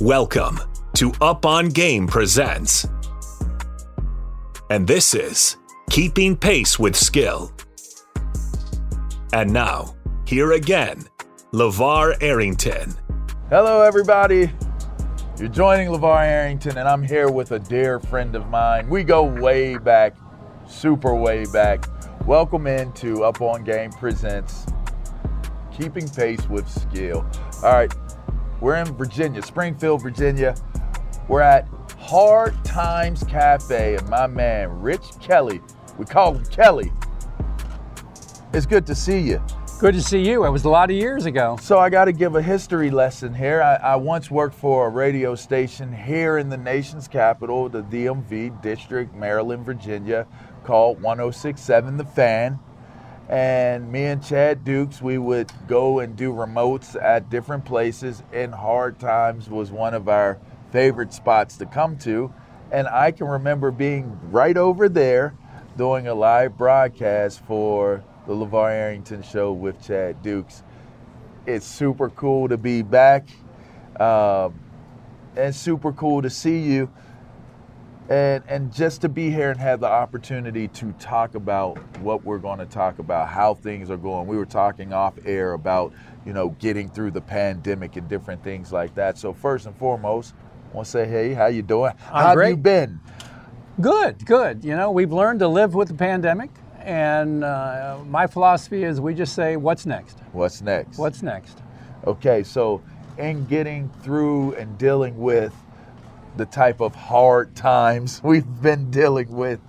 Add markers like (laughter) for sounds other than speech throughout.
Welcome to Up on Game Presents. And this is Keeping Pace with Skill. And now, here again, LaVar Arrington. Hello, everybody. You're joining LaVar Arrington, and I'm here with a dear friend of mine. We go way back, super way back. Welcome into Up on Game Presents Keeping Pace with Skill. All right, we're in Virginia, Springfield, Virginia. We're at Hard Times Cafe, and my man, Rich Kelly, we call him Kelly. It's good to see you. Good to see you. It was a lot of years ago. So I got to give a history lesson here. I, I, once worked for a radio station here in the nation's capital, the DMV district, Maryland, Virginia, called 1067 The Fan and me and Chad Dukes, we would go and do remotes at different places. And Hard Times was one of our favorite spots to come to. And I can remember being right over there doing a live broadcast for the LaVar Arrington show with Chad Dukes. It's super cool to be back um, and super cool to see you and and just to be here and have the opportunity to talk about what we're going to talk about how things are going. We were talking off air about you know getting through the pandemic and different things like that. So first and foremost i want to say hey how you doing? I'm how great. have you been? Good good. You know we've learned to live with the pandemic and uh, my philosophy is we just say what's next? What's next? What's next? Okay so in getting through and dealing with the type of hard times (laughs) we've been dealing with.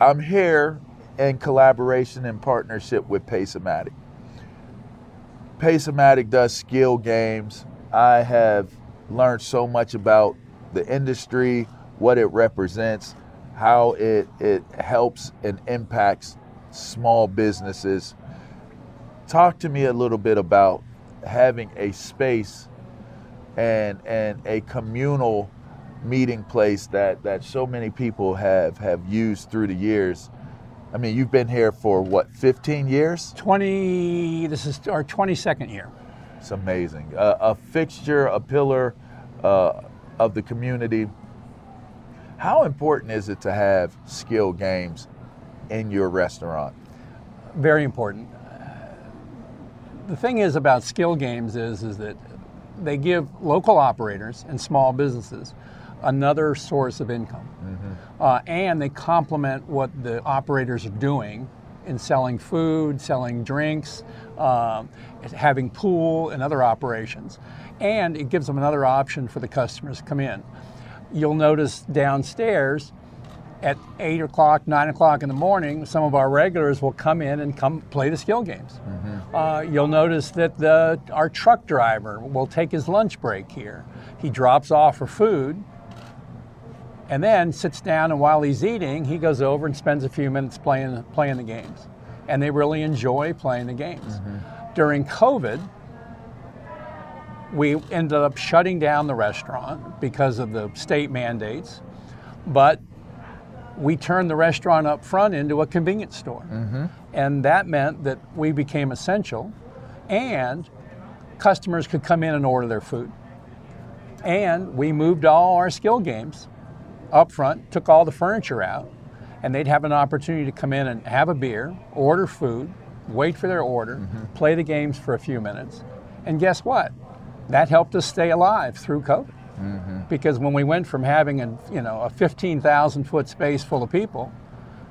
I'm here in collaboration and partnership with Pace-O-Matic. Pace-O-Matic does skill games. I have learned so much about the industry, what it represents, how it, it helps and impacts small businesses. Talk to me a little bit about having a space and and a communal meeting place that that so many people have have used through the years. I mean, you've been here for what, 15 years? 20. This is our 22nd year. It's amazing. Uh, a fixture, a pillar uh, of the community. How important is it to have skill games in your restaurant? Very important. the thing is about skill games is is that they give local operators and small businesses another source of income, mm-hmm. uh, and they complement what the operators are doing in selling food, selling drinks, um, having pool and other operations, and it gives them another option for the customers to come in. You'll notice downstairs at 8 o'clock, 9 o'clock in the morning, some of our regulars will come in and come play the skill games. Mm-hmm. Uh, you'll notice that the, our truck driver will take his lunch break here. He drops off for food and then sits down, and while he's eating, he goes over and spends a few minutes playing, playing the games. And they really enjoy playing the games. Mm-hmm. During COVID, we ended up shutting down the restaurant because of the state mandates, but we turned the restaurant up front into a convenience store. Mm-hmm. And that meant that we became essential and customers could come in and order their food. And we moved all our skill games up front, took all the furniture out, and they'd have an opportunity to come in and have a beer, order food, wait for their order, mm-hmm. play the games for a few minutes. And guess what? That helped us stay alive through COVID. Mm-hmm. Because when we went from having a, you know, a 15,000 foot space full of people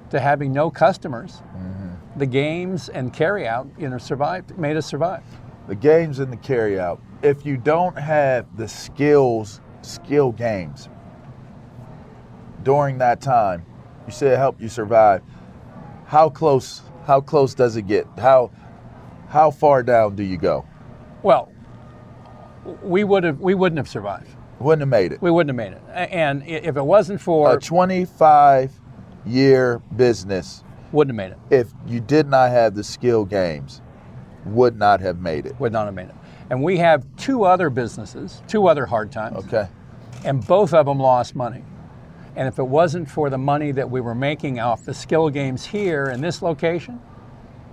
to having no customers, mm-hmm. the games and carryout you know, survived, made us survive. The games and the carryout. If you don't have the skills, skill games during that time, you said help you survive. How close? How close does it get? How how far down do you go? Well, we would have we wouldn't have survived. Wouldn't have made it. We wouldn't have made it. And if it wasn't for a 25 year business, wouldn't have made it. If you did not have the skill games, would not have made it. Would not have made it. And we have two other businesses, two other hard times. Okay. And both of them lost money. And if it wasn't for the money that we were making off the skill games here in this location,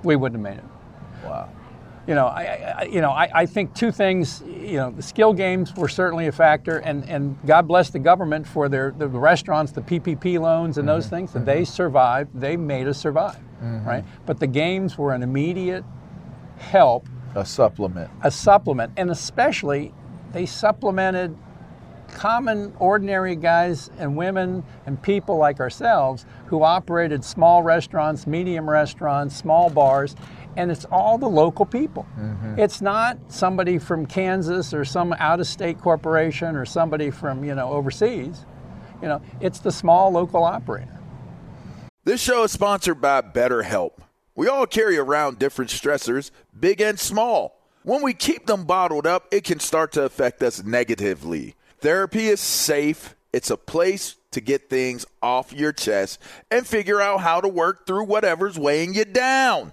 we wouldn't have made it. Wow you know, I, I you know, I, I, think two things. You know, the skill games were certainly a factor, and, and God bless the government for their the restaurants, the PPP loans, and mm-hmm. those things. That mm-hmm. they survived. They made us survive, mm-hmm. right? But the games were an immediate help, a supplement, a supplement, and especially they supplemented common, ordinary guys and women and people like ourselves who operated small restaurants, medium restaurants, small bars, and it's all the local people. Mm-hmm. It's not somebody from Kansas or some out-of-state corporation or somebody from you know overseas. You know, it's the small local operator. This show is sponsored by BetterHelp. We all carry around different stressors, big and small. When we keep them bottled up, it can start to affect us negatively. Therapy is safe. It's a place to get things off your chest and figure out how to work through whatever's weighing you down.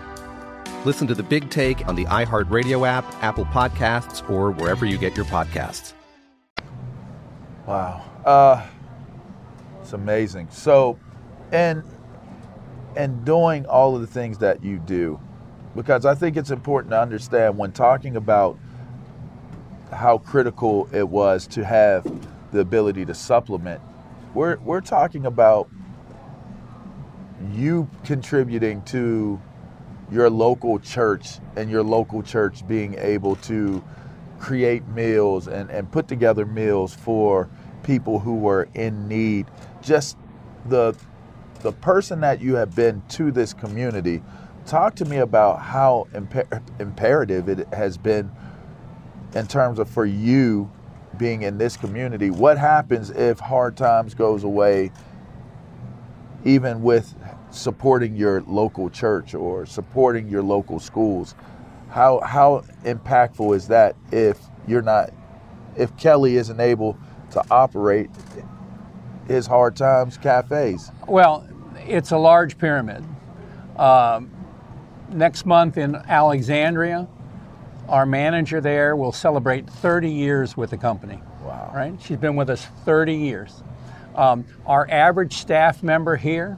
Listen to the big take on the iHeartRadio app, Apple Podcasts, or wherever you get your podcasts. Wow. Uh, it's amazing. So, and and doing all of the things that you do, because I think it's important to understand when talking about how critical it was to have the ability to supplement. We're we're talking about you contributing to your local church and your local church being able to create meals and, and put together meals for people who were in need. Just the the person that you have been to this community. Talk to me about how imper- imperative it has been in terms of for you being in this community. What happens if hard times goes away, even with supporting your local church or supporting your local schools? How how impactful is that if you're not if Kelly isn't able to operate his hard times cafes? Well, it's a large pyramid. Um, next month in Alexandria, our manager there will celebrate 30 years with the company. Wow. Right? She's been with us 30 years. Um, our average staff member here,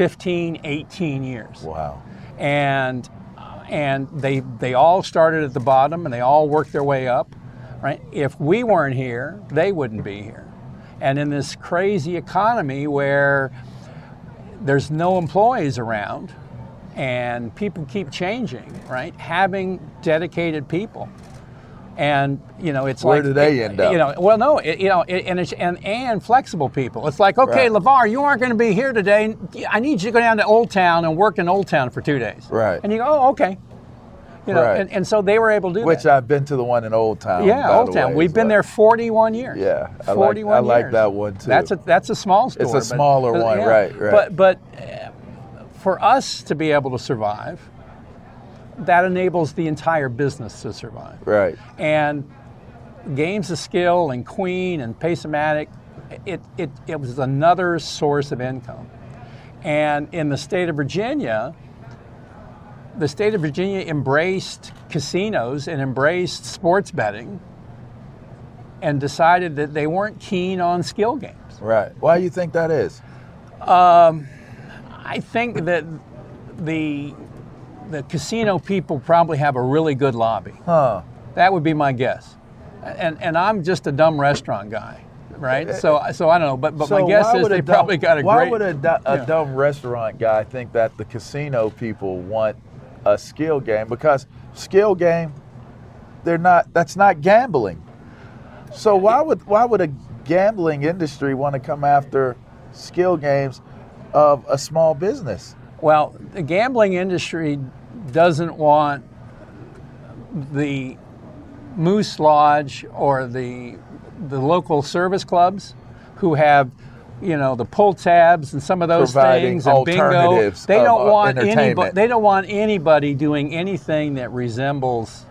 15, 18 years. Wow. And and they they all started at the bottom and they all worked their way up, right? If we weren't here, they wouldn't be here. And in this crazy economy where there's no employees around and people keep changing, right? Having dedicated people. And you know, it's like Where like do they end up? You know, well, no, it, you know, it, and it's and and flexible people. It's like, okay, Right. Lavar, you aren't going to be here today. I need you to go down to Old Town and work in Old Town for two days. Right. And you go, oh, okay. You know, Right. and, and so they were able to do Which that. I've been to the one in Old Town. yeah, Old Town. way. We've It's been like- there 41 years. Yeah, I like- 41 I like years. that one, too. That's a that's a small store. It's a smaller but, one, yeah. right, right. But but uh, for us to be able to survive, that enables the entire business to survive. Right. And games of skill and Queen and Pace-O-Matic, it, it, it was another source of income. And in the state of Virginia, the state of Virginia embraced casinos and embraced sports betting and decided that they weren't keen on skill games. Right. Why do you think that is? Um, I think that the the casino people probably have a really good lobby. Huh. That would be my guess. And and I'm just a dumb restaurant guy, right? Eh, so so I don't know, but but So my guess is would they dumb- probably got a why great. would a, du- a Yeah. dumb restaurant guy think that the casino people want a skill game? Because skill game, they're not. That's not gambling. So why would why would a gambling industry want to come after skill games of a small business? Well, the gambling industry doesn't want the Moose Lodge or the the local service clubs who have you know the pull tabs and some of those Providing things and bingo. They don't uh, want anybody. They don't want anybody doing anything that resembles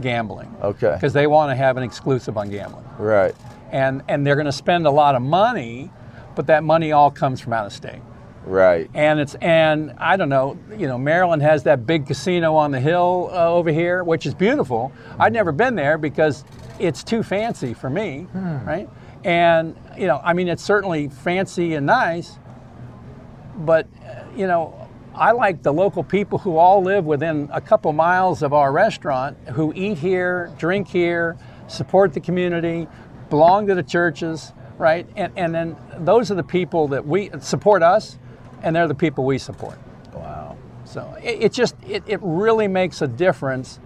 gambling Okay. because they want to have an exclusive on gambling. Right. And and they're going to spend a lot of money, but that money all comes from out of state. Right. And it's and I don't know, you know, Maryland has that big casino on the hill uh, over here, which is beautiful. I'd never been there because it's too fancy for me, Hmm. right? And you know, I mean, it's certainly fancy and nice, but uh, you know, I like the local people who all live within a couple miles of our restaurant, who eat here, drink here, support the community, belong to the churches, right? And, and then those are the people that we support us, and they're the people we support. Wow. So it, it just it, it really makes a difference,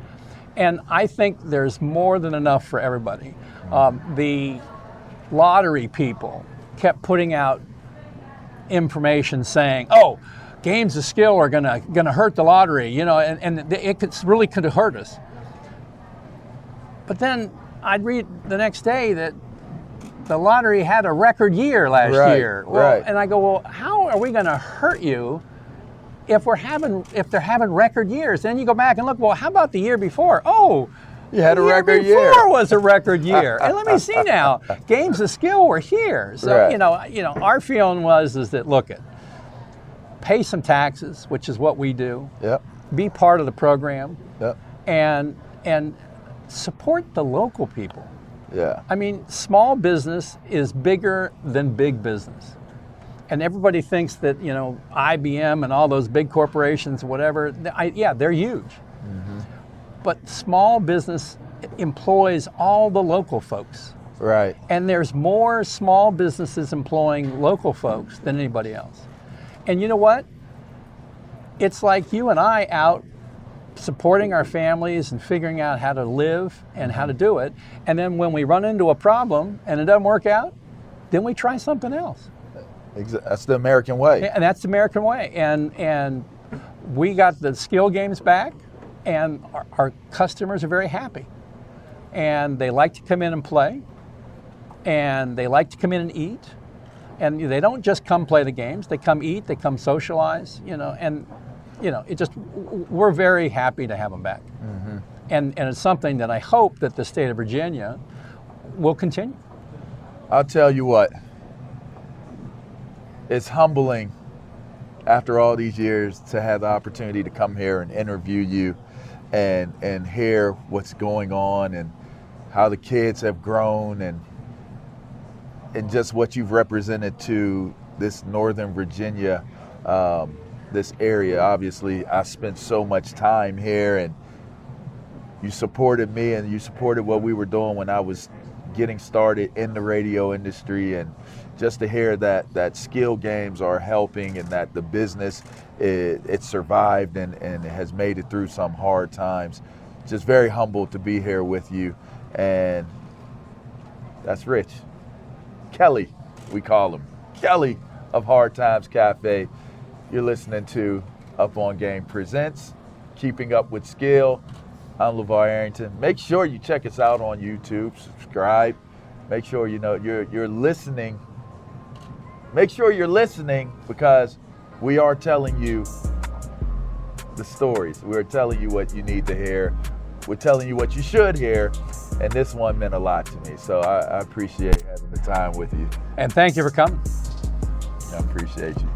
and I think there's more than enough for everybody. Um, the lottery people kept putting out information saying, "Oh, games of skill are gonna gonna hurt the lottery, you know, and, and it could, really could hurt us. But then I'd read the next day that the lottery had a record year last Right, year. Well, right. And I go, well, how are we going to hurt you if we're having if they're having record years? Then you go back and look. Well, how about the year before? Oh. You had a year record before year. was a record year, and let me (laughs) see now. Games of skill were here, so Right. you know, you know, our feeling was is that look it, pay some taxes, which is what we do. Yep. Be part of the program. Yep. And and support the local people. Yeah. I mean, small business is bigger than big business. And everybody thinks that, you know, IBM and all those big corporations, whatever, I, yeah, they're huge. Mm-hmm. But small business employs all the local folks. Right. And there's more small businesses employing local folks than anybody else. And you know what? It's like you and I out supporting our families and figuring out how to live and how to do it. And then when we run into a problem and it doesn't work out, then we try something else. That's the American way. And that's the American way. And and we got the skill games back, and our, our customers are very happy. And they like to come in and play, and they like to come in and eat. And they don't just come play the games; they come eat, they come socialize. You know, and you know, it just we're very happy to have them back. And and it's something that I hope that the state of Virginia will continue. I'll tell you what. It's humbling after all these years to have the opportunity to come here and interview you and and hear what's going on and how the kids have grown and and just what you've represented to this Northern Virginia, um, this area. Obviously, I spent so much time here, and you supported me, and you supported what we were doing when I was getting started in the radio industry, and just to hear that that skill games are helping, and that the business it, it survived and and has made it through some hard times. Just very humbled to be here with you, and that's Rich. Kelly, we call him Kelly of Hard Times Cafe. You're listening to Up on Game Presents, Keeping Up with Skill. I'm LaVar Arrington. Make sure you check us out on YouTube, subscribe. Make sure you know you're you're listening. Make sure you're listening because we are telling you the stories. We're telling you what you need to hear. We're telling you what you should hear. And this one meant a lot to me. So I, I appreciate having the time with you. And thank you for coming. I appreciate you.